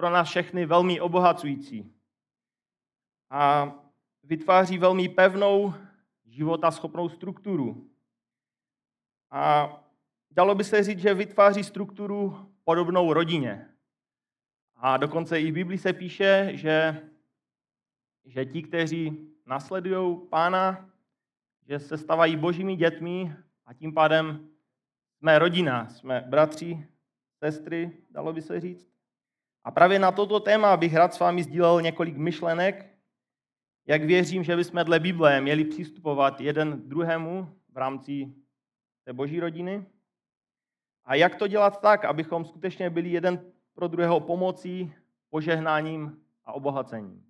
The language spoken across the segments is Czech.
pro nás všechny velmi obohacující. A vytváří velmi pevnou, životaschopnou strukturu. A dalo by se říct, že vytváří strukturu podobnou rodině. A dokonce i v Biblii se píše, že, že ti, kteří nasledují pána, že se stávají božími dětmi a tím pádem jsme rodina, jsme bratři, sestry, dalo by se říct. A právě na toto téma bych rád s vámi sdílel několik myšlenek, jak věřím, že bychom dle Bible měli přistupovat jeden druhému v rámci té boží rodiny. A jak to dělat tak, abychom skutečně byli jeden pro druhého pomocí, požehnáním a obohacením.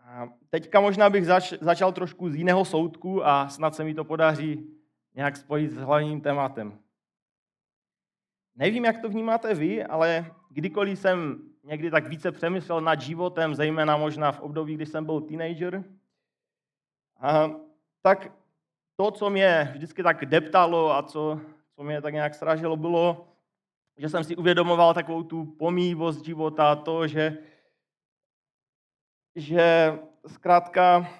A teďka možná bych zač, začal trošku z jiného soudku a snad se mi to podaří nějak spojit s hlavním tématem. Nevím, jak to vnímáte vy, ale kdykoliv jsem někdy tak více přemýšlel nad životem, zejména možná v období, kdy jsem byl teenager, a, tak to, co mě vždycky tak deptalo a co, co mě tak nějak sražilo, bylo, že jsem si uvědomoval takovou tu pomývost života, to, že, že zkrátka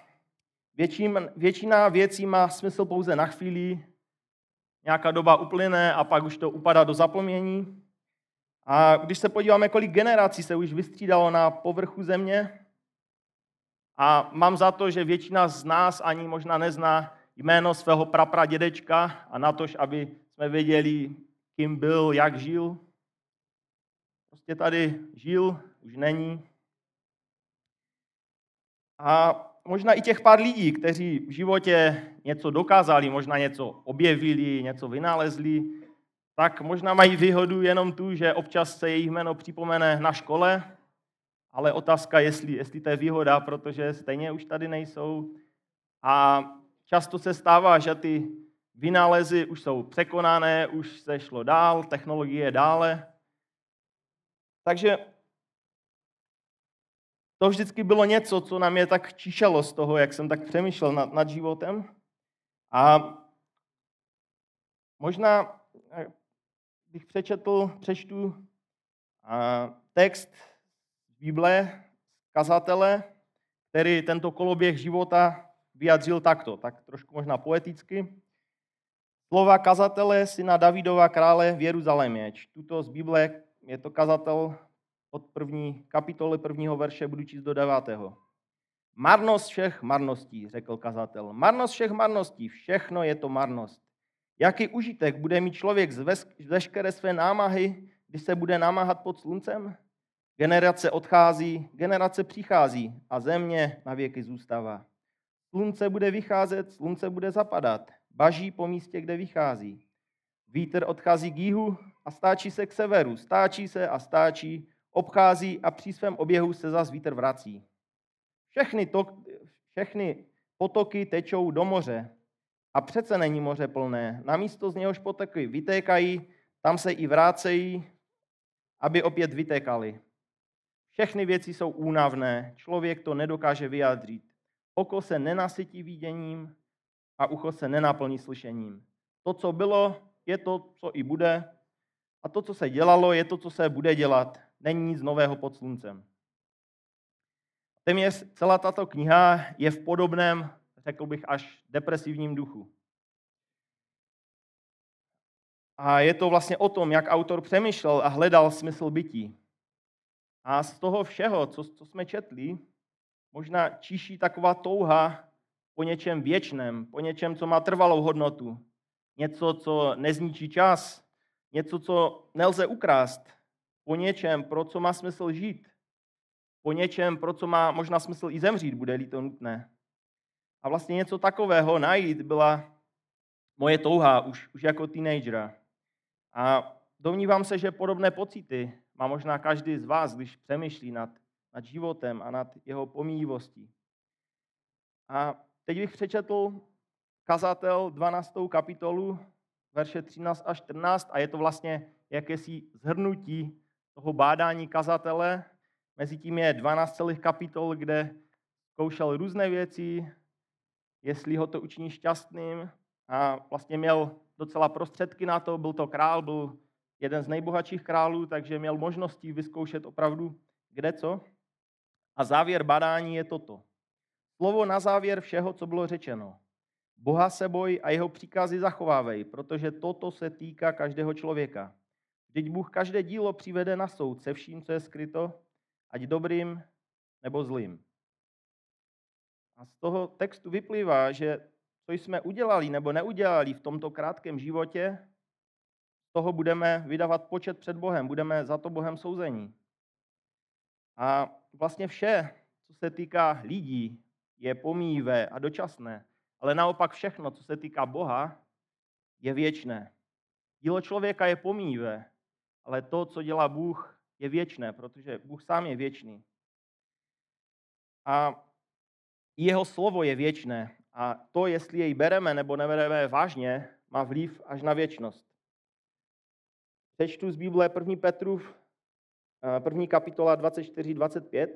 většin, většina věcí má smysl pouze na chvíli, nějaká doba uplyne a pak už to upadá do zapomnění. A když se podíváme, kolik generací se už vystřídalo na povrchu země, a mám za to, že většina z nás ani možná nezná jméno svého prapradědečka a na tož, aby jsme věděli, kým byl, jak žil. Prostě tady žil, už není. A možná i těch pár lidí, kteří v životě něco dokázali, možná něco objevili, něco vynalezli, tak možná mají výhodu jenom tu, že občas se jejich jméno připomene na škole, ale otázka, jestli, jestli to je výhoda, protože stejně už tady nejsou. A často se stává, že ty vynálezy už jsou překonané, už se šlo dál, technologie dále. Takže to vždycky bylo něco, co nám je tak čišelo z toho, jak jsem tak přemýšlel nad, nad životem. A možná, bych přečetl, přečtu text z Bible, kazatele, který tento koloběh života vyjadřil takto, tak trošku možná poeticky. Slova kazatele syna Davidova krále v Jeruzalémě. Čtu to z Bible, je to kazatel od první kapitoly prvního verše, budu číst do devátého. Marnost všech marností, řekl kazatel. Marnost všech marností, všechno je to marnost. Jaký užitek bude mít člověk z veškeré své námahy, když se bude namáhat pod sluncem? Generace odchází, generace přichází a země na věky zůstává. Slunce bude vycházet, slunce bude zapadat baží po místě, kde vychází. Vítr odchází k jihu a stáčí se k severu, stáčí se a stáčí, obchází a při svém oběhu se zas vítr vrací. Všechny, to, všechny potoky tečou do moře a přece není moře plné. Na místo z něhož potoky vytékají, tam se i vrácejí, aby opět vytékali. Všechny věci jsou únavné, člověk to nedokáže vyjádřit. Oko se nenasytí viděním, a ucho se nenaplní slyšením. To, co bylo, je to, co i bude, a to, co se dělalo, je to, co se bude dělat. Není nic nového pod sluncem. Téměř celá tato kniha je v podobném, řekl bych, až depresivním duchu. A je to vlastně o tom, jak autor přemýšlel a hledal smysl bytí. A z toho všeho, co, co jsme četli, možná číší taková touha po něčem věčném, po něčem, co má trvalou hodnotu, něco, co nezničí čas, něco, co nelze ukrást, po něčem, pro co má smysl žít, po něčem, pro co má možná smysl i zemřít, bude-li to nutné. A vlastně něco takového najít byla moje touha už, už jako teenagera. A domnívám se, že podobné pocity má možná každý z vás, když přemýšlí nad, nad životem a nad jeho pomíjivostí. A Teď bych přečetl kazatel 12. kapitolu, verše 13 až 14 a je to vlastně jakési zhrnutí toho bádání kazatele. Mezi tím je 12 celých kapitol, kde zkoušel různé věci, jestli ho to učiní šťastným a vlastně měl docela prostředky na to, byl to král, byl jeden z nejbohatších králů, takže měl možnosti vyzkoušet opravdu kde co. A závěr badání je toto. Slovo na závěr všeho, co bylo řečeno. Boha se boj a jeho příkazy zachovávej, protože toto se týká každého člověka. Vždyť Bůh každé dílo přivede na soud se vším, co je skryto, ať dobrým nebo zlým. A z toho textu vyplývá, že co jsme udělali nebo neudělali v tomto krátkém životě, z toho budeme vydávat počet před Bohem, budeme za to Bohem souzení. A vlastně vše, co se týká lidí, je pomíjivé a dočasné, ale naopak všechno, co se týká Boha, je věčné. Dílo člověka je pomíjivé, ale to, co dělá Bůh, je věčné, protože Bůh sám je věčný. A jeho slovo je věčné. A to, jestli jej bereme nebo nebereme vážně, má vliv až na věčnost. Přečtu z Bible 1. Petrův, 1. kapitola 24-25.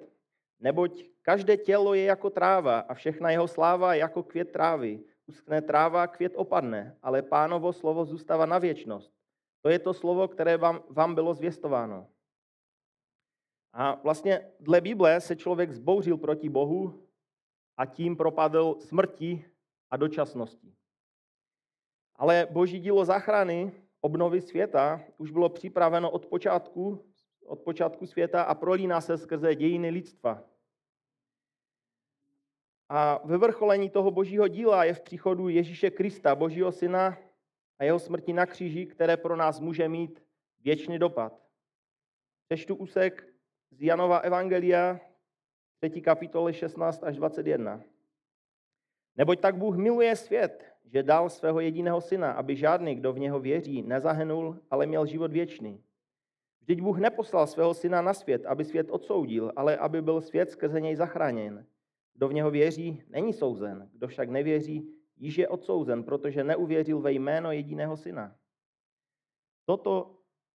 Neboť každé tělo je jako tráva a všechna jeho sláva je jako květ trávy. Uskne tráva, květ opadne, ale pánovo slovo zůstává na věčnost. To je to slovo, které vám, vám bylo zvěstováno. A vlastně dle Bible se člověk zbouřil proti Bohu a tím propadl smrti a dočasnosti. Ale boží dílo záchrany, obnovy světa, už bylo připraveno od počátku, od počátku světa a prolíná se skrze dějiny lidstva. A vyvrcholení toho božího díla je v příchodu Ježíše Krista, božího syna a jeho smrti na kříži, které pro nás může mít věčný dopad. Přečtu úsek z Janova Evangelia, 3. kapitoly 16 až 21. Neboť tak Bůh miluje svět, že dal svého jediného syna, aby žádný, kdo v něho věří, nezahenul, ale měl život věčný. Vždyť Bůh neposlal svého syna na svět, aby svět odsoudil, ale aby byl svět skrze něj zachráněn. Kdo v něho věří, není souzen. Kdo však nevěří, již je odsouzen, protože neuvěřil ve jméno jediného syna. Toto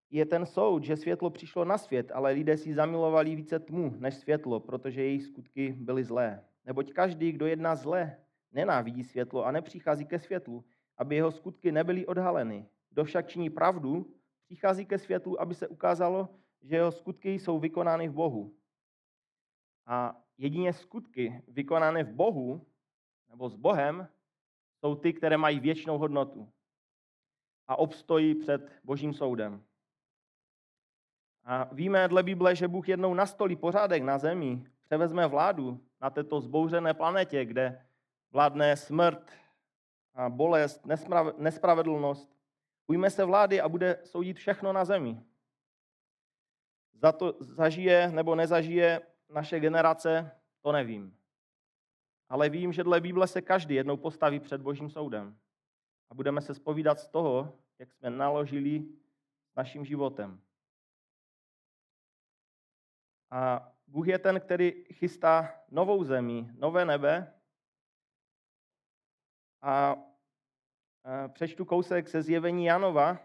je ten soud, že světlo přišlo na svět, ale lidé si zamilovali více tmu než světlo, protože jejich skutky byly zlé. Neboť každý, kdo jedná zlé, nenávidí světlo a nepřichází ke světlu, aby jeho skutky nebyly odhaleny. Kdo však činí pravdu, přichází ke světlu, aby se ukázalo, že jeho skutky jsou vykonány v Bohu. A jedině skutky vykonané v Bohu nebo s Bohem jsou ty, které mají věčnou hodnotu a obstojí před Božím soudem. A víme dle Bible, že Bůh jednou nastolí pořádek na zemi, převezme vládu na této zbouřené planetě, kde vládne smrt a bolest, nespravedlnost. Ujme se vlády a bude soudit všechno na zemi. Za to zažije nebo nezažije naše generace, to nevím. Ale vím, že dle Bible se každý jednou postaví před Božím soudem. A budeme se spovídat z toho, jak jsme naložili naším životem. A Bůh je ten, který chystá novou zemi, nové nebe. A přečtu kousek se zjevení Janova,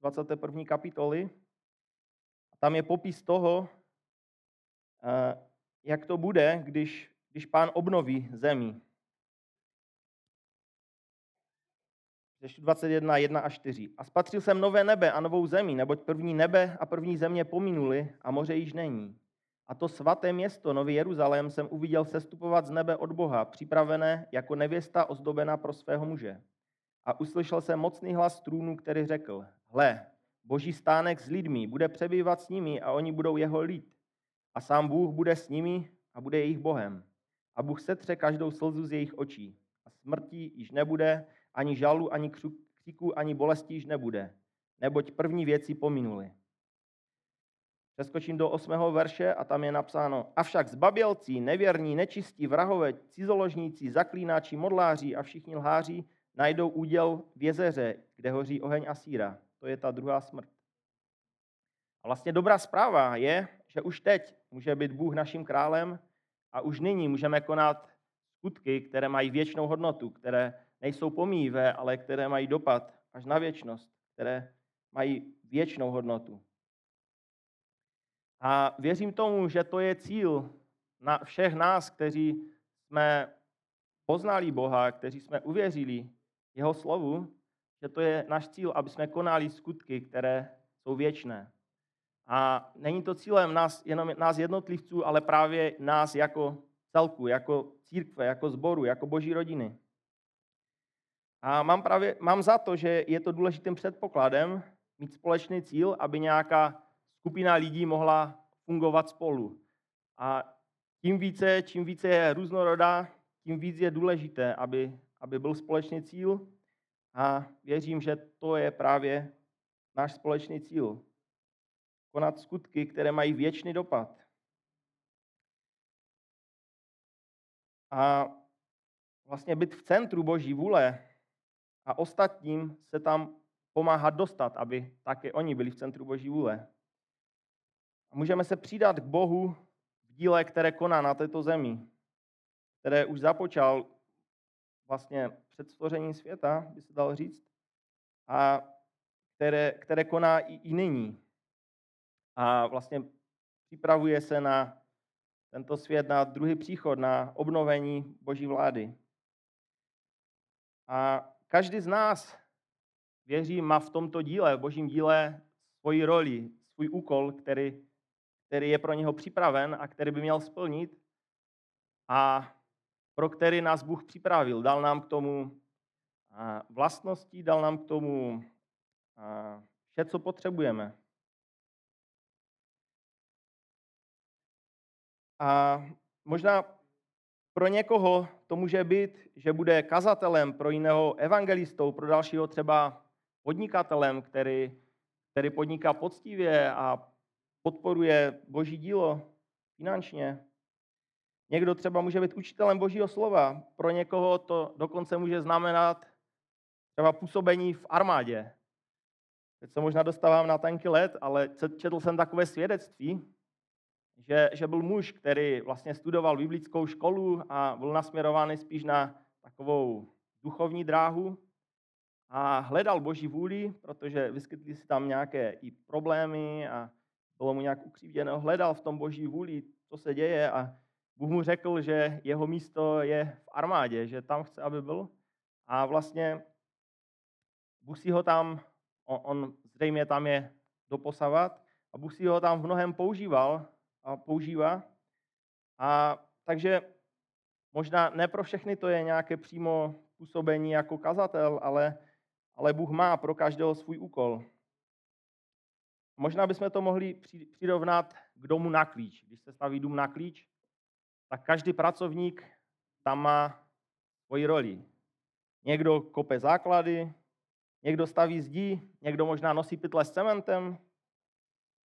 21. kapitoly. Tam je popis toho, jak to bude, když, když pán obnoví zemi. Řešu 21, 1 a 4. A spatřil jsem nové nebe a novou zemi, neboť první nebe a první země pominuli a moře již není. A to svaté město, Nový Jeruzalém, jsem uviděl sestupovat z nebe od Boha, připravené jako nevěsta ozdobená pro svého muže. A uslyšel jsem mocný hlas trůnu, který řekl, hle, boží stánek s lidmi bude přebývat s nimi a oni budou jeho lid. A sám Bůh bude s nimi a bude jejich Bohem. A Bůh setře každou slzu z jejich očí. A smrti již nebude, ani žalu, ani křiku, ani bolesti již nebude, neboť první věci pominuly. Přeskočím do osmého verše a tam je napsáno, avšak zbabělci, nevěrní, nečistí, vrahové, cizoložníci, zaklínáči, modláři a všichni lháři najdou úděl v jezeře, kde hoří oheň a síra. To je ta druhá smrt. A vlastně dobrá zpráva je, že už teď může být Bůh naším králem a už nyní můžeme konat skutky, které mají věčnou hodnotu, které nejsou pomíjivé, ale které mají dopad až na věčnost, které mají věčnou hodnotu. A věřím tomu, že to je cíl na všech nás, kteří jsme poznali Boha, kteří jsme uvěřili jeho slovu, že to je náš cíl, aby jsme konali skutky, které jsou věčné. A není to cílem nás, jenom nás jednotlivců, ale právě nás jako celku, jako církve, jako zboru, jako boží rodiny. A mám, právě, mám za to, že je to důležitým předpokladem mít společný cíl, aby nějaká skupina lidí mohla fungovat spolu. A tím více, čím více je různorodá, tím víc je důležité, aby, aby byl společný cíl. A věřím, že to je právě náš společný cíl. Konat skutky, které mají věčný dopad. A vlastně být v centru Boží vůle a ostatním se tam pomáhat dostat, aby také oni byli v centru Boží vůle. A můžeme se přidat k Bohu v díle, které koná na této zemi, které už započal vlastně před stvořením světa, by se dalo říct, a které, které koná i, i nyní. A vlastně připravuje se na tento svět, na druhý příchod, na obnovení Boží vlády. A každý z nás, věřím, má v tomto díle, v Božím díle, svoji roli, svůj úkol, který, který je pro něho připraven a který by měl splnit a pro který nás Bůh připravil. Dal nám k tomu vlastnosti, dal nám k tomu vše, co potřebujeme. A možná pro někoho to může být, že bude kazatelem, pro jiného evangelistou, pro dalšího třeba podnikatelem, který, který podniká poctivě a podporuje boží dílo finančně. Někdo třeba může být učitelem božího slova. Pro někoho to dokonce může znamenat třeba působení v armádě. Teď se možná dostávám na tanký let, ale četl jsem takové svědectví, že, že byl muž, který vlastně studoval biblickou školu a byl nasměrovaný spíš na takovou duchovní dráhu a hledal boží vůli, protože vyskytly se tam nějaké i problémy a bylo mu nějak ukřivděno. Hledal v tom boží vůli, co se děje a Bůh mu řekl, že jeho místo je v armádě, že tam chce, aby byl. A vlastně Bůh si ho tam, on, on zřejmě tam je doposavat, a Bůh si ho tam v mnohem používal používá. A takže možná ne pro všechny to je nějaké přímo působení jako kazatel, ale, ale Bůh má pro každého svůj úkol. Možná bychom to mohli přirovnat k domu na klíč. Když se staví dům na klíč, tak každý pracovník tam má svoji roli. Někdo kope základy, někdo staví zdi, někdo možná nosí pytle s cementem,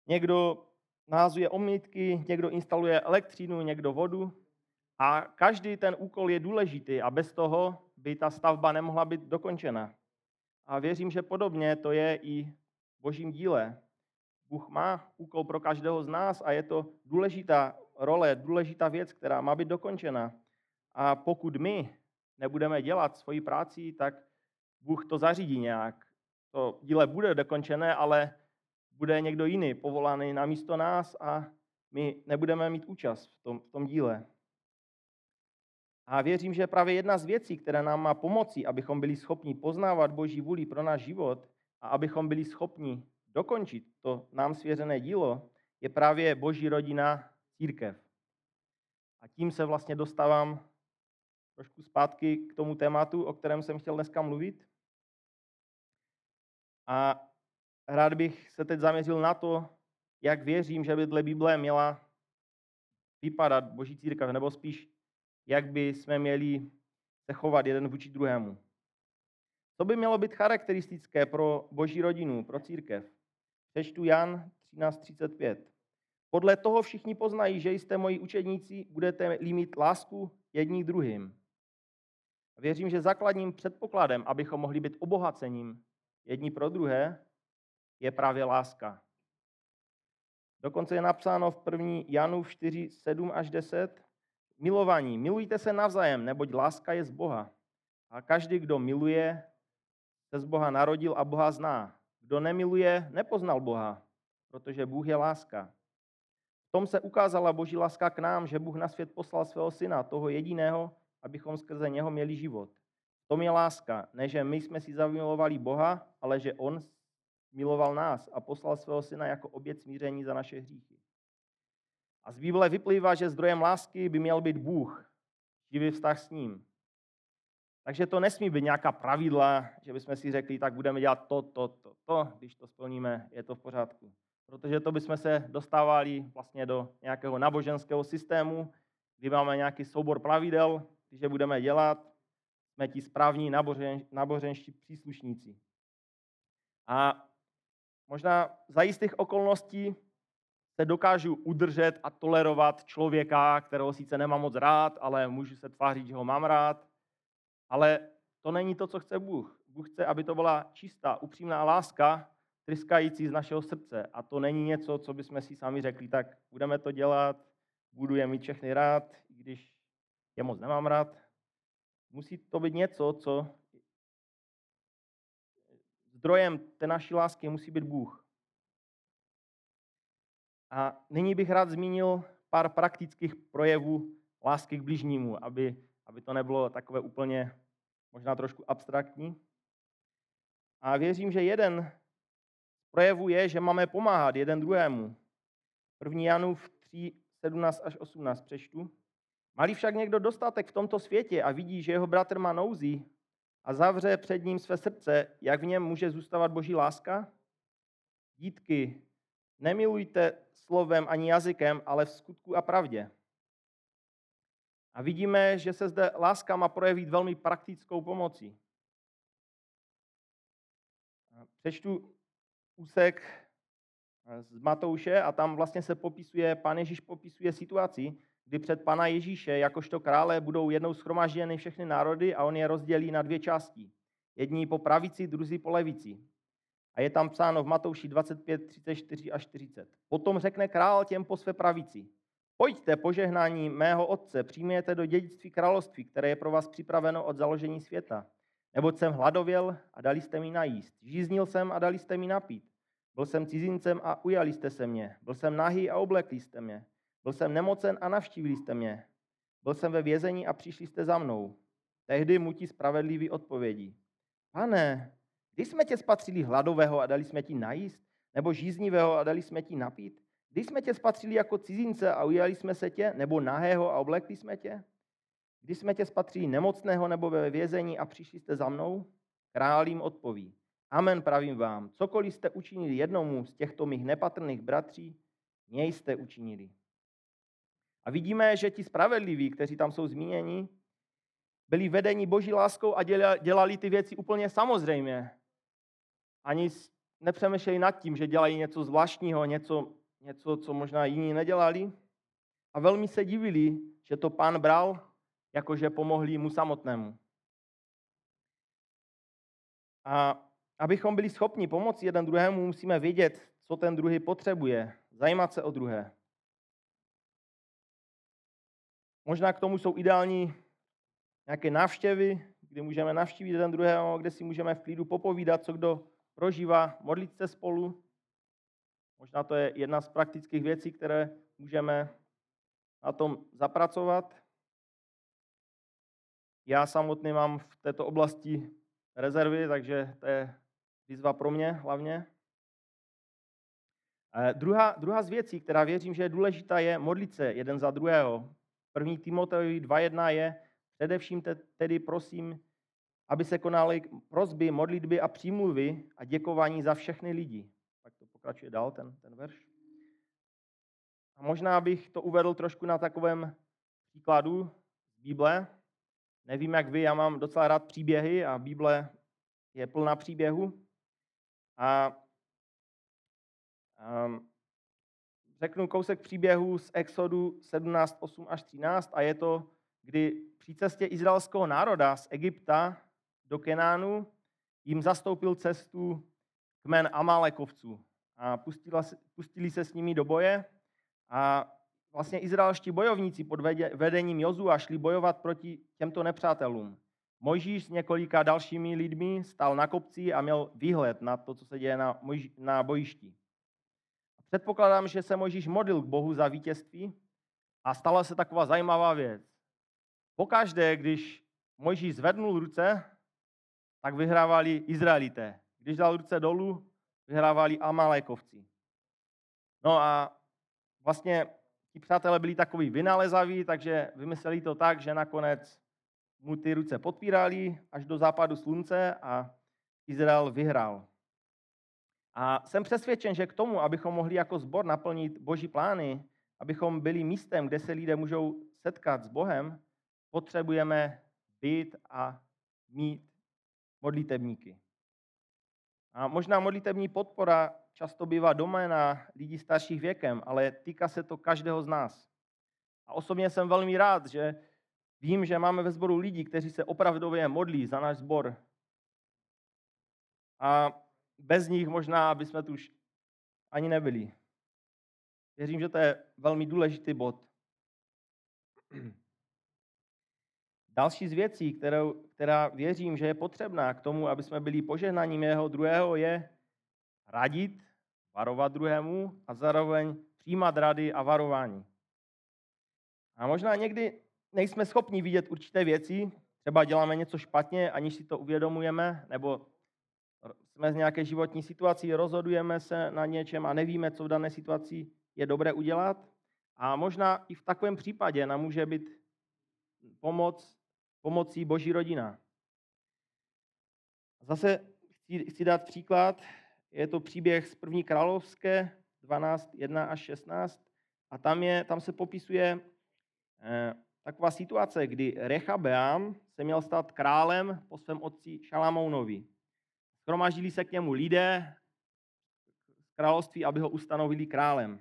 někdo nahazuje omítky, někdo instaluje elektřinu, někdo vodu. A každý ten úkol je důležitý a bez toho by ta stavba nemohla být dokončena. A věřím, že podobně to je i v božím díle. Bůh má úkol pro každého z nás a je to důležitá role, důležitá věc, která má být dokončena. A pokud my nebudeme dělat svoji práci, tak Bůh to zařídí nějak. To díle bude dokončené, ale bude někdo jiný povolaný na místo nás a my nebudeme mít účast v tom, v tom díle. A věřím, že právě jedna z věcí, která nám má pomoci, abychom byli schopni poznávat Boží vůli pro náš život a abychom byli schopni dokončit to nám svěřené dílo, je právě Boží rodina církev. A tím se vlastně dostávám trošku zpátky k tomu tématu, o kterém jsem chtěl dneska mluvit. A rád bych se teď zaměřil na to, jak věřím, že by dle Bible měla vypadat Boží církev, nebo spíš, jak by jsme měli se chovat jeden vůči druhému. Co by mělo být charakteristické pro Boží rodinu, pro církev? Přečtu Jan 13.35. Podle toho všichni poznají, že jste moji učedníci, budete-li mít lásku jední druhým. Věřím, že základním předpokladem, abychom mohli být obohacením jedni pro druhé, je právě láska. Dokonce je napsáno v 1. Janu 4, 7 až 10. Milovaní, milujte se navzájem, neboť láska je z Boha. A každý, kdo miluje, se z Boha narodil a Boha zná. Kdo nemiluje, nepoznal Boha, protože Bůh je láska. V tom se ukázala Boží láska k nám, že Bůh na svět poslal svého syna, toho jediného, abychom skrze něho měli život. V tom je láska, ne že my jsme si zamilovali Boha, ale že on miloval nás a poslal svého syna jako oběd smíření za naše hříchy. A z Bible vyplývá, že zdrojem lásky by měl být Bůh, živý vztah s ním. Takže to nesmí být nějaká pravidla, že bychom si řekli, tak budeme dělat to, to, to, to, když to splníme, je to v pořádku. Protože to bychom se dostávali vlastně do nějakého náboženského systému, kdy máme nějaký soubor pravidel, když je budeme dělat, jsme ti správní nábožen, náboženští příslušníci. A možná za jistých okolností se dokážu udržet a tolerovat člověka, kterého sice nemám moc rád, ale můžu se tvářit, že ho mám rád. Ale to není to, co chce Bůh. Bůh chce, aby to byla čistá, upřímná láska, tryskající z našeho srdce. A to není něco, co bychom si sami řekli, tak budeme to dělat, budu je mít všechny rád, i když je moc nemám rád. Musí to být něco, co zdrojem té naší lásky musí být Bůh. A nyní bych rád zmínil pár praktických projevů lásky k bližnímu, aby, aby to nebylo takové úplně možná trošku abstraktní. A věřím, že jeden z projevů je, že máme pomáhat jeden druhému. 1. Janův 3, 17 až 18 přečtu. Malý však někdo dostatek v tomto světě a vidí, že jeho bratr má nouzí a zavře před ním své srdce, jak v něm může zůstávat boží láska? Dítky, nemilujte slovem ani jazykem, ale v skutku a pravdě. A vidíme, že se zde láska má projevit velmi praktickou pomocí. Přečtu úsek z Matouše a tam vlastně se popisuje, pán Ježíš popisuje situaci, kdy před pana Ježíše jakožto krále budou jednou schromážděny všechny národy a on je rozdělí na dvě části. Jedni po pravici, druzí po levici. A je tam psáno v Matouši 25, 34 až 40. Potom řekne král těm po své pravici. Pojďte požehnání mého otce, přijměte do dědictví království, které je pro vás připraveno od založení světa. Neboť jsem hladověl a dali jste mi najíst. Žíznil jsem a dali jste mi napít. Byl jsem cizincem a ujali jste se mě. Byl jsem nahý a oblekli jste mě. Byl jsem nemocen a navštívili jste mě. Byl jsem ve vězení a přišli jste za mnou. Tehdy mu ti spravedlivý odpovědí. Pane, kdy jsme tě spatřili hladového a dali jsme ti najíst? Nebo žíznivého a dali jsme ti napít? Kdy jsme tě spatřili jako cizince a ujali jsme se tě? Nebo nahého a oblekli jsme tě? Kdy jsme tě spatřili nemocného nebo ve vězení a přišli jste za mnou? Král jim odpoví. Amen pravím vám, cokoliv jste učinili jednomu z těchto mých nepatrných bratří, něj jste učinili. A vidíme, že ti spravedliví, kteří tam jsou zmíněni, byli vedeni boží láskou a dělali ty věci úplně samozřejmě. Ani nepřemýšleli nad tím, že dělají něco zvláštního, něco, něco, co možná jiní nedělali. A velmi se divili, že to pán bral, jakože pomohli mu samotnému. A abychom byli schopni pomoci jeden druhému, musíme vědět, co ten druhý potřebuje, zajímat se o druhé. Možná k tomu jsou ideální nějaké návštěvy, kdy můžeme navštívit jeden druhého, kde si můžeme v klidu popovídat, co kdo prožívá, modlit se spolu. Možná to je jedna z praktických věcí, které můžeme na tom zapracovat. Já samotný mám v této oblasti rezervy, takže to je výzva pro mě hlavně. Eh, druhá, druhá z věcí, která věřím, že je důležitá, je modlit se jeden za druhého. První Timoteovi 2.1 je, především tedy prosím, aby se konaly prosby, modlitby a přímluvy a děkování za všechny lidi. Tak to pokračuje dál, ten, ten verš. A možná bych to uvedl trošku na takovém příkladu z Bible. Nevím, jak vy, já mám docela rád příběhy a Bible je plná příběhu. A um, řeknu kousek příběhu z Exodu 17, 8 až 13 a je to, kdy při cestě izraelského národa z Egypta do Kenánu jim zastoupil cestu kmen Amálekovců a pustili se s nimi do boje a vlastně izraelští bojovníci pod vedením Jozua šli bojovat proti těmto nepřátelům. Mojžíš s několika dalšími lidmi stál na kopci a měl výhled na to, co se děje na, na bojišti. Předpokládám, že se Mojžíš modlil k Bohu za vítězství a stala se taková zajímavá věc. Pokaždé, když Mojžíš zvednul ruce, tak vyhrávali Izraelité. Když dal ruce dolů, vyhrávali Amalékovci. No a vlastně ti přátelé byli takový vynalezaví, takže vymysleli to tak, že nakonec mu ty ruce podpírali až do západu slunce a Izrael vyhrál. A jsem přesvědčen, že k tomu, abychom mohli jako zbor naplnit boží plány, abychom byli místem, kde se lidé můžou setkat s Bohem, potřebujeme být a mít modlitebníky. A možná modlitební podpora často bývá doména lidí starších věkem, ale týká se to každého z nás. A osobně jsem velmi rád, že vím, že máme ve sboru lidi, kteří se opravdově modlí za náš sbor. A bez nich možná bychom tu už ani nebyli. Věřím, že to je velmi důležitý bod. Další z věcí, kterou, která věřím, že je potřebná k tomu, aby jsme byli požehnaním jeho druhého, je radit, varovat druhému a zároveň přijímat rady a varování. A možná někdy nejsme schopni vidět určité věci, třeba děláme něco špatně, aniž si to uvědomujeme, nebo jsme z nějaké životní situaci, rozhodujeme se na něčem a nevíme, co v dané situaci je dobré udělat. A možná i v takovém případě nám může být pomoc, pomocí Boží rodina. Zase chci, chci dát příklad, je to příběh z první královské 12, 1 až 16 a tam, je, tam se popisuje eh, taková situace, kdy Rechabeam se měl stát králem po svém otci Šalamounovi. Schromaždili se k němu lidé z království, aby ho ustanovili králem.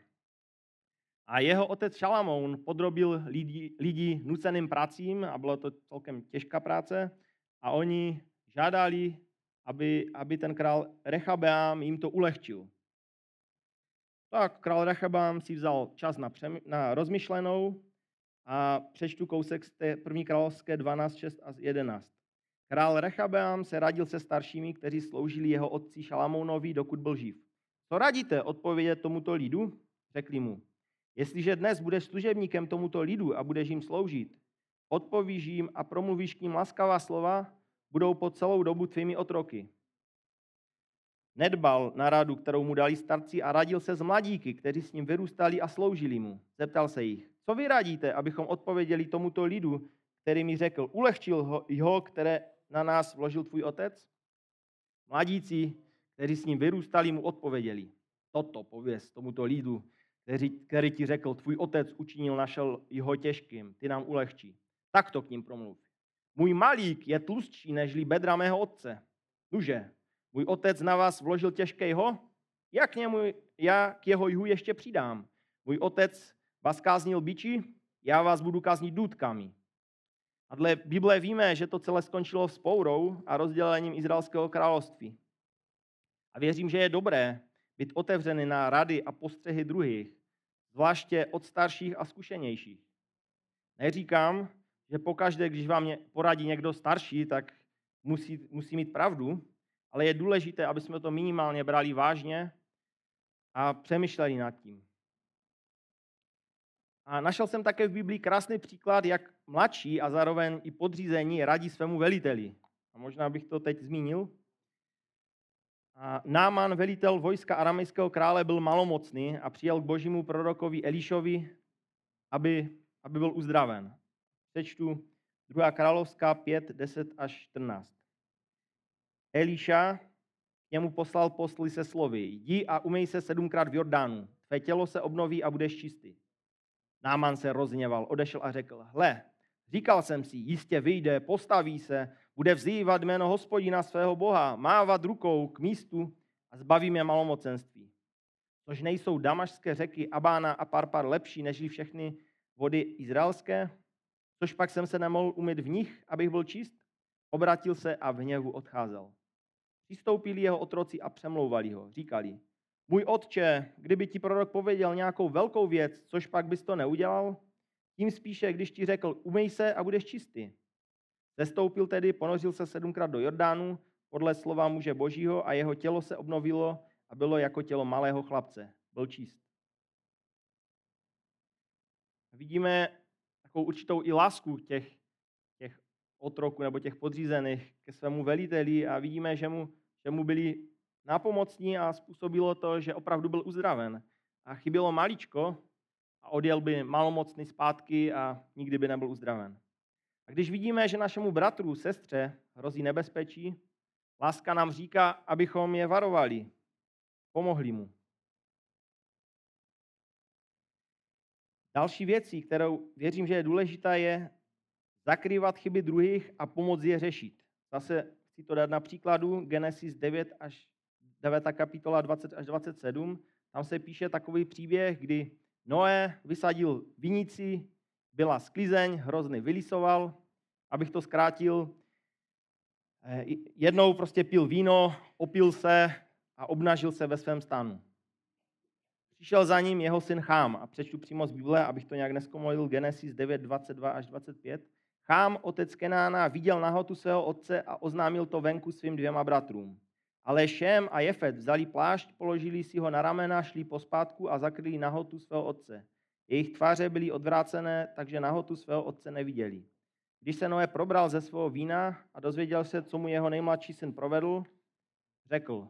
A jeho otec Šalamoun podrobil lidi, lidi nuceným pracím a bylo to celkem těžká práce a oni žádali, aby, aby ten král Rechabeam jim to ulehčil. Tak král Rechabeam si vzal čas na, přem, na rozmyšlenou a přečtu kousek z té první královské 12, 6 a 11. Král Rechabeam se radil se staršími, kteří sloužili jeho otci Šalamounovi, dokud byl živ. Co radíte odpovědět tomuto lidu? Řekli mu. Jestliže dnes budeš služebníkem tomuto lidu a budeš jim sloužit, odpovíš jim a promluvíš k ním laskavá slova, budou po celou dobu tvými otroky. Nedbal na radu, kterou mu dali starci a radil se s mladíky, kteří s ním vyrůstali a sloužili mu. Zeptal se jich, co vy radíte, abychom odpověděli tomuto lidu, který mi řekl, ulehčil ho, jeho, které na nás vložil tvůj otec? Mladíci, kteří s ním vyrůstali, mu odpověděli, toto pověz tomuto lidu, který, který ti řekl, tvůj otec učinil našel jeho těžkým, ty nám ulehčí. Tak to k ním promluv. Můj malík je tlustší nežli bedra mého otce. Nuže, můj otec na vás vložil těžkého? Jak němu, já k jeho jihu ještě přidám? Můj otec vás káznil biči, já vás budu káznit důtkami. A dle Bible víme, že to celé skončilo s pourou a rozdělením Izraelského království. A věřím, že je dobré být otevřený na rady a postřehy druhých, zvláště od starších a zkušenějších. Neříkám, že pokaždé, když vám poradí někdo starší, tak musí, musí mít pravdu, ale je důležité, aby jsme to minimálně brali vážně a přemýšleli nad tím. A našel jsem také v Biblii krásný příklad, jak mladší a zároveň i podřízení radí svému veliteli. A možná bych to teď zmínil. A Náman, velitel vojska aramejského krále, byl malomocný a přijel k božímu prorokovi Elišovi, aby, aby byl uzdraven. Přečtu 2. královská 5, 10 až 14. Eliša němu poslal posly se slovy, jdi a umej se sedmkrát v Jordánu, tvé tělo se obnoví a budeš čistý. Náman se rozněval, odešel a řekl, hle, říkal jsem si, jistě vyjde, postaví se, bude vzývat jméno hospodina svého boha, mávat rukou k místu a zbaví mě malomocenství. Což nejsou damašské řeky Abána a Parpar lepší než všechny vody izraelské? Což pak jsem se nemohl umyt v nich, abych byl čist? Obratil se a v hněvu odcházel. Přistoupili jeho otroci a přemlouvali ho. Říkali, můj otče, kdyby ti prorok pověděl nějakou velkou věc, což pak bys to neudělal? Tím spíše, když ti řekl, umej se a budeš čistý. Zestoupil tedy, ponořil se sedmkrát do Jordánu, podle slova muže božího a jeho tělo se obnovilo a bylo jako tělo malého chlapce. Byl čist. Vidíme takovou určitou i lásku těch, těch otroků nebo těch podřízených ke svému veliteli a vidíme, že mu, že mu byli nápomocní a způsobilo to, že opravdu byl uzdraven. A chybělo maličko a odjel by malomocný zpátky a nikdy by nebyl uzdraven. A když vidíme, že našemu bratru, sestře hrozí nebezpečí, láska nám říká, abychom je varovali, pomohli mu. Další věcí, kterou věřím, že je důležitá, je zakrývat chyby druhých a pomoct je řešit. Zase chci to dát na příkladu Genesis 9 až 9. kapitola 20 až 27. Tam se píše takový příběh, kdy Noé vysadil vinici, byla sklizeň, hrozný vylisoval, abych to zkrátil. Eh, jednou prostě pil víno, opil se a obnažil se ve svém stanu. Přišel za ním jeho syn Chám a přečtu přímo z Bible, abych to nějak neskomolil, Genesis 9, 22 až 25. Chám, otec Kenána, viděl nahotu svého otce a oznámil to venku svým dvěma bratrům. Ale Šem a Jefet vzali plášť, položili si ho na ramena, šli pospátku a zakryli nahotu svého otce. Jejich tváře byly odvrácené, takže nahotu svého otce neviděli. Když se Noé probral ze svého vína a dozvěděl se, co mu jeho nejmladší syn provedl, řekl,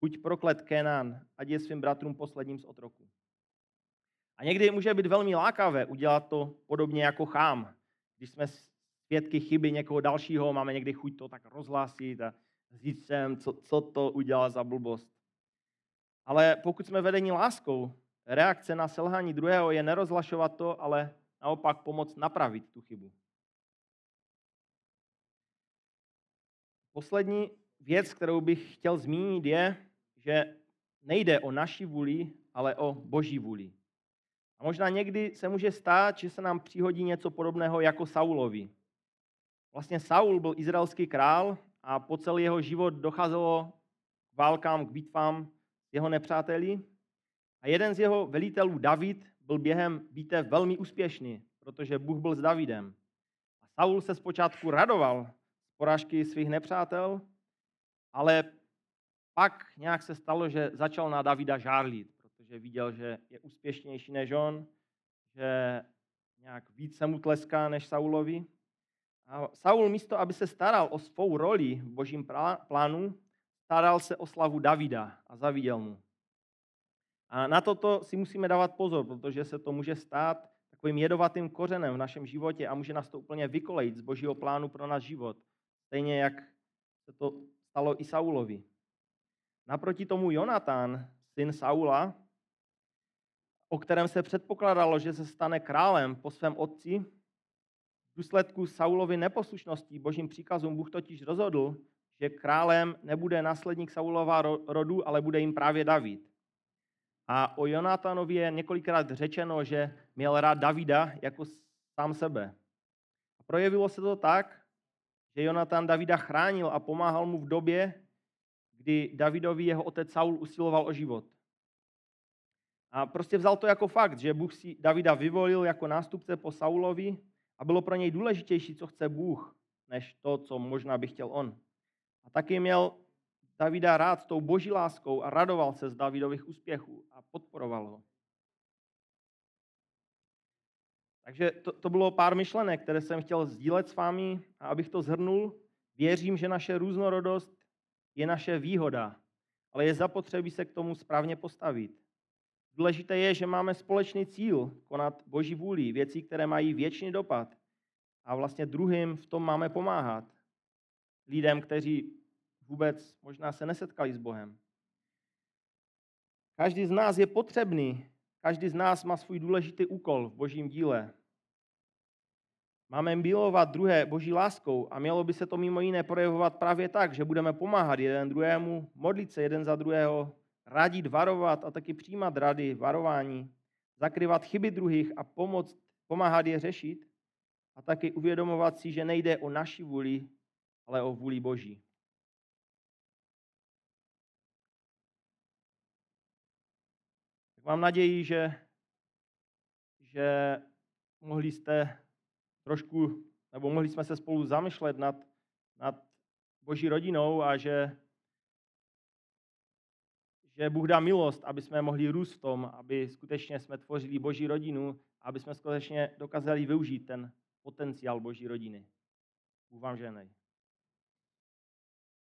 buď proklet Kenán, ať je svým bratrům posledním z otroků. A někdy může být velmi lákavé udělat to podobně jako chám. Když jsme svědky chyby někoho dalšího, máme někdy chuť to tak rozhlásit a říct sem, co, co to udělal za blbost. Ale pokud jsme vedeni láskou, reakce na selhání druhého je nerozlašovat to, ale naopak pomoct napravit tu chybu. Poslední věc, kterou bych chtěl zmínit, je, že nejde o naši vůli, ale o boží vůli. A možná někdy se může stát, že se nám přihodí něco podobného jako Saulovi. Vlastně Saul byl izraelský král a po celý jeho život docházelo k válkám, k bitvám s jeho nepřáteli. A jeden z jeho velitelů, David, byl během bitev velmi úspěšný, protože Bůh byl s Davidem. A Saul se zpočátku radoval z porážky svých nepřátel, ale pak nějak se stalo, že začal na Davida žárlit, protože viděl, že je úspěšnější než on, že nějak víc se mu tleská než Saulovi. A Saul místo, aby se staral o svou roli v božím plánu, staral se o slavu Davida a zaviděl mu. A na toto si musíme dávat pozor, protože se to může stát takovým jedovatým kořenem v našem životě a může nás to úplně vykolejit z božího plánu pro náš život. Stejně jak se to stalo i Saulovi. Naproti tomu Jonatán, syn Saula, o kterém se předpokládalo, že se stane králem po svém otci, v důsledku Saulovy neposlušnosti božím příkazům Bůh totiž rozhodl, že králem nebude následník Saulova rodu, ale bude jim právě David. A o Jonatánovi je několikrát řečeno, že měl rád Davida jako sám sebe. A projevilo se to tak, že Jonatán Davida chránil a pomáhal mu v době, kdy Davidovi jeho otec Saul usiloval o život. A prostě vzal to jako fakt, že Bůh si Davida vyvolil jako nástupce po Saulovi a bylo pro něj důležitější, co chce Bůh, než to, co možná by chtěl on. A taky měl Davida rád tou boží láskou a radoval se z Davidových úspěchů a podporoval ho. Takže to, to bylo pár myšlenek, které jsem chtěl sdílet s vámi a abych to zhrnul, věřím, že naše různorodost je naše výhoda, ale je zapotřebí se k tomu správně postavit. Důležité je, že máme společný cíl konat Boží vůli, věci, které mají věčný dopad. A vlastně druhým v tom máme pomáhat. Lidem, kteří vůbec možná se nesetkali s Bohem. Každý z nás je potřebný, každý z nás má svůj důležitý úkol v božím díle. Máme milovat druhé boží láskou a mělo by se to mimo jiné projevovat právě tak, že budeme pomáhat jeden druhému, modlit se jeden za druhého, radit, varovat a taky přijímat rady, varování, zakryvat chyby druhých a pomoct, pomáhat je řešit a taky uvědomovat si, že nejde o naši vůli, ale o vůli Boží. Tak mám naději, že, že mohli jste trošku, nebo mohli jsme se spolu zamýšlet nad, nad Boží rodinou a že, že Bůh dá milost, aby jsme mohli růst v tom, aby skutečně jsme tvořili Boží rodinu, aby jsme skutečně dokázali využít ten potenciál Boží rodiny. Bůh vám ženej.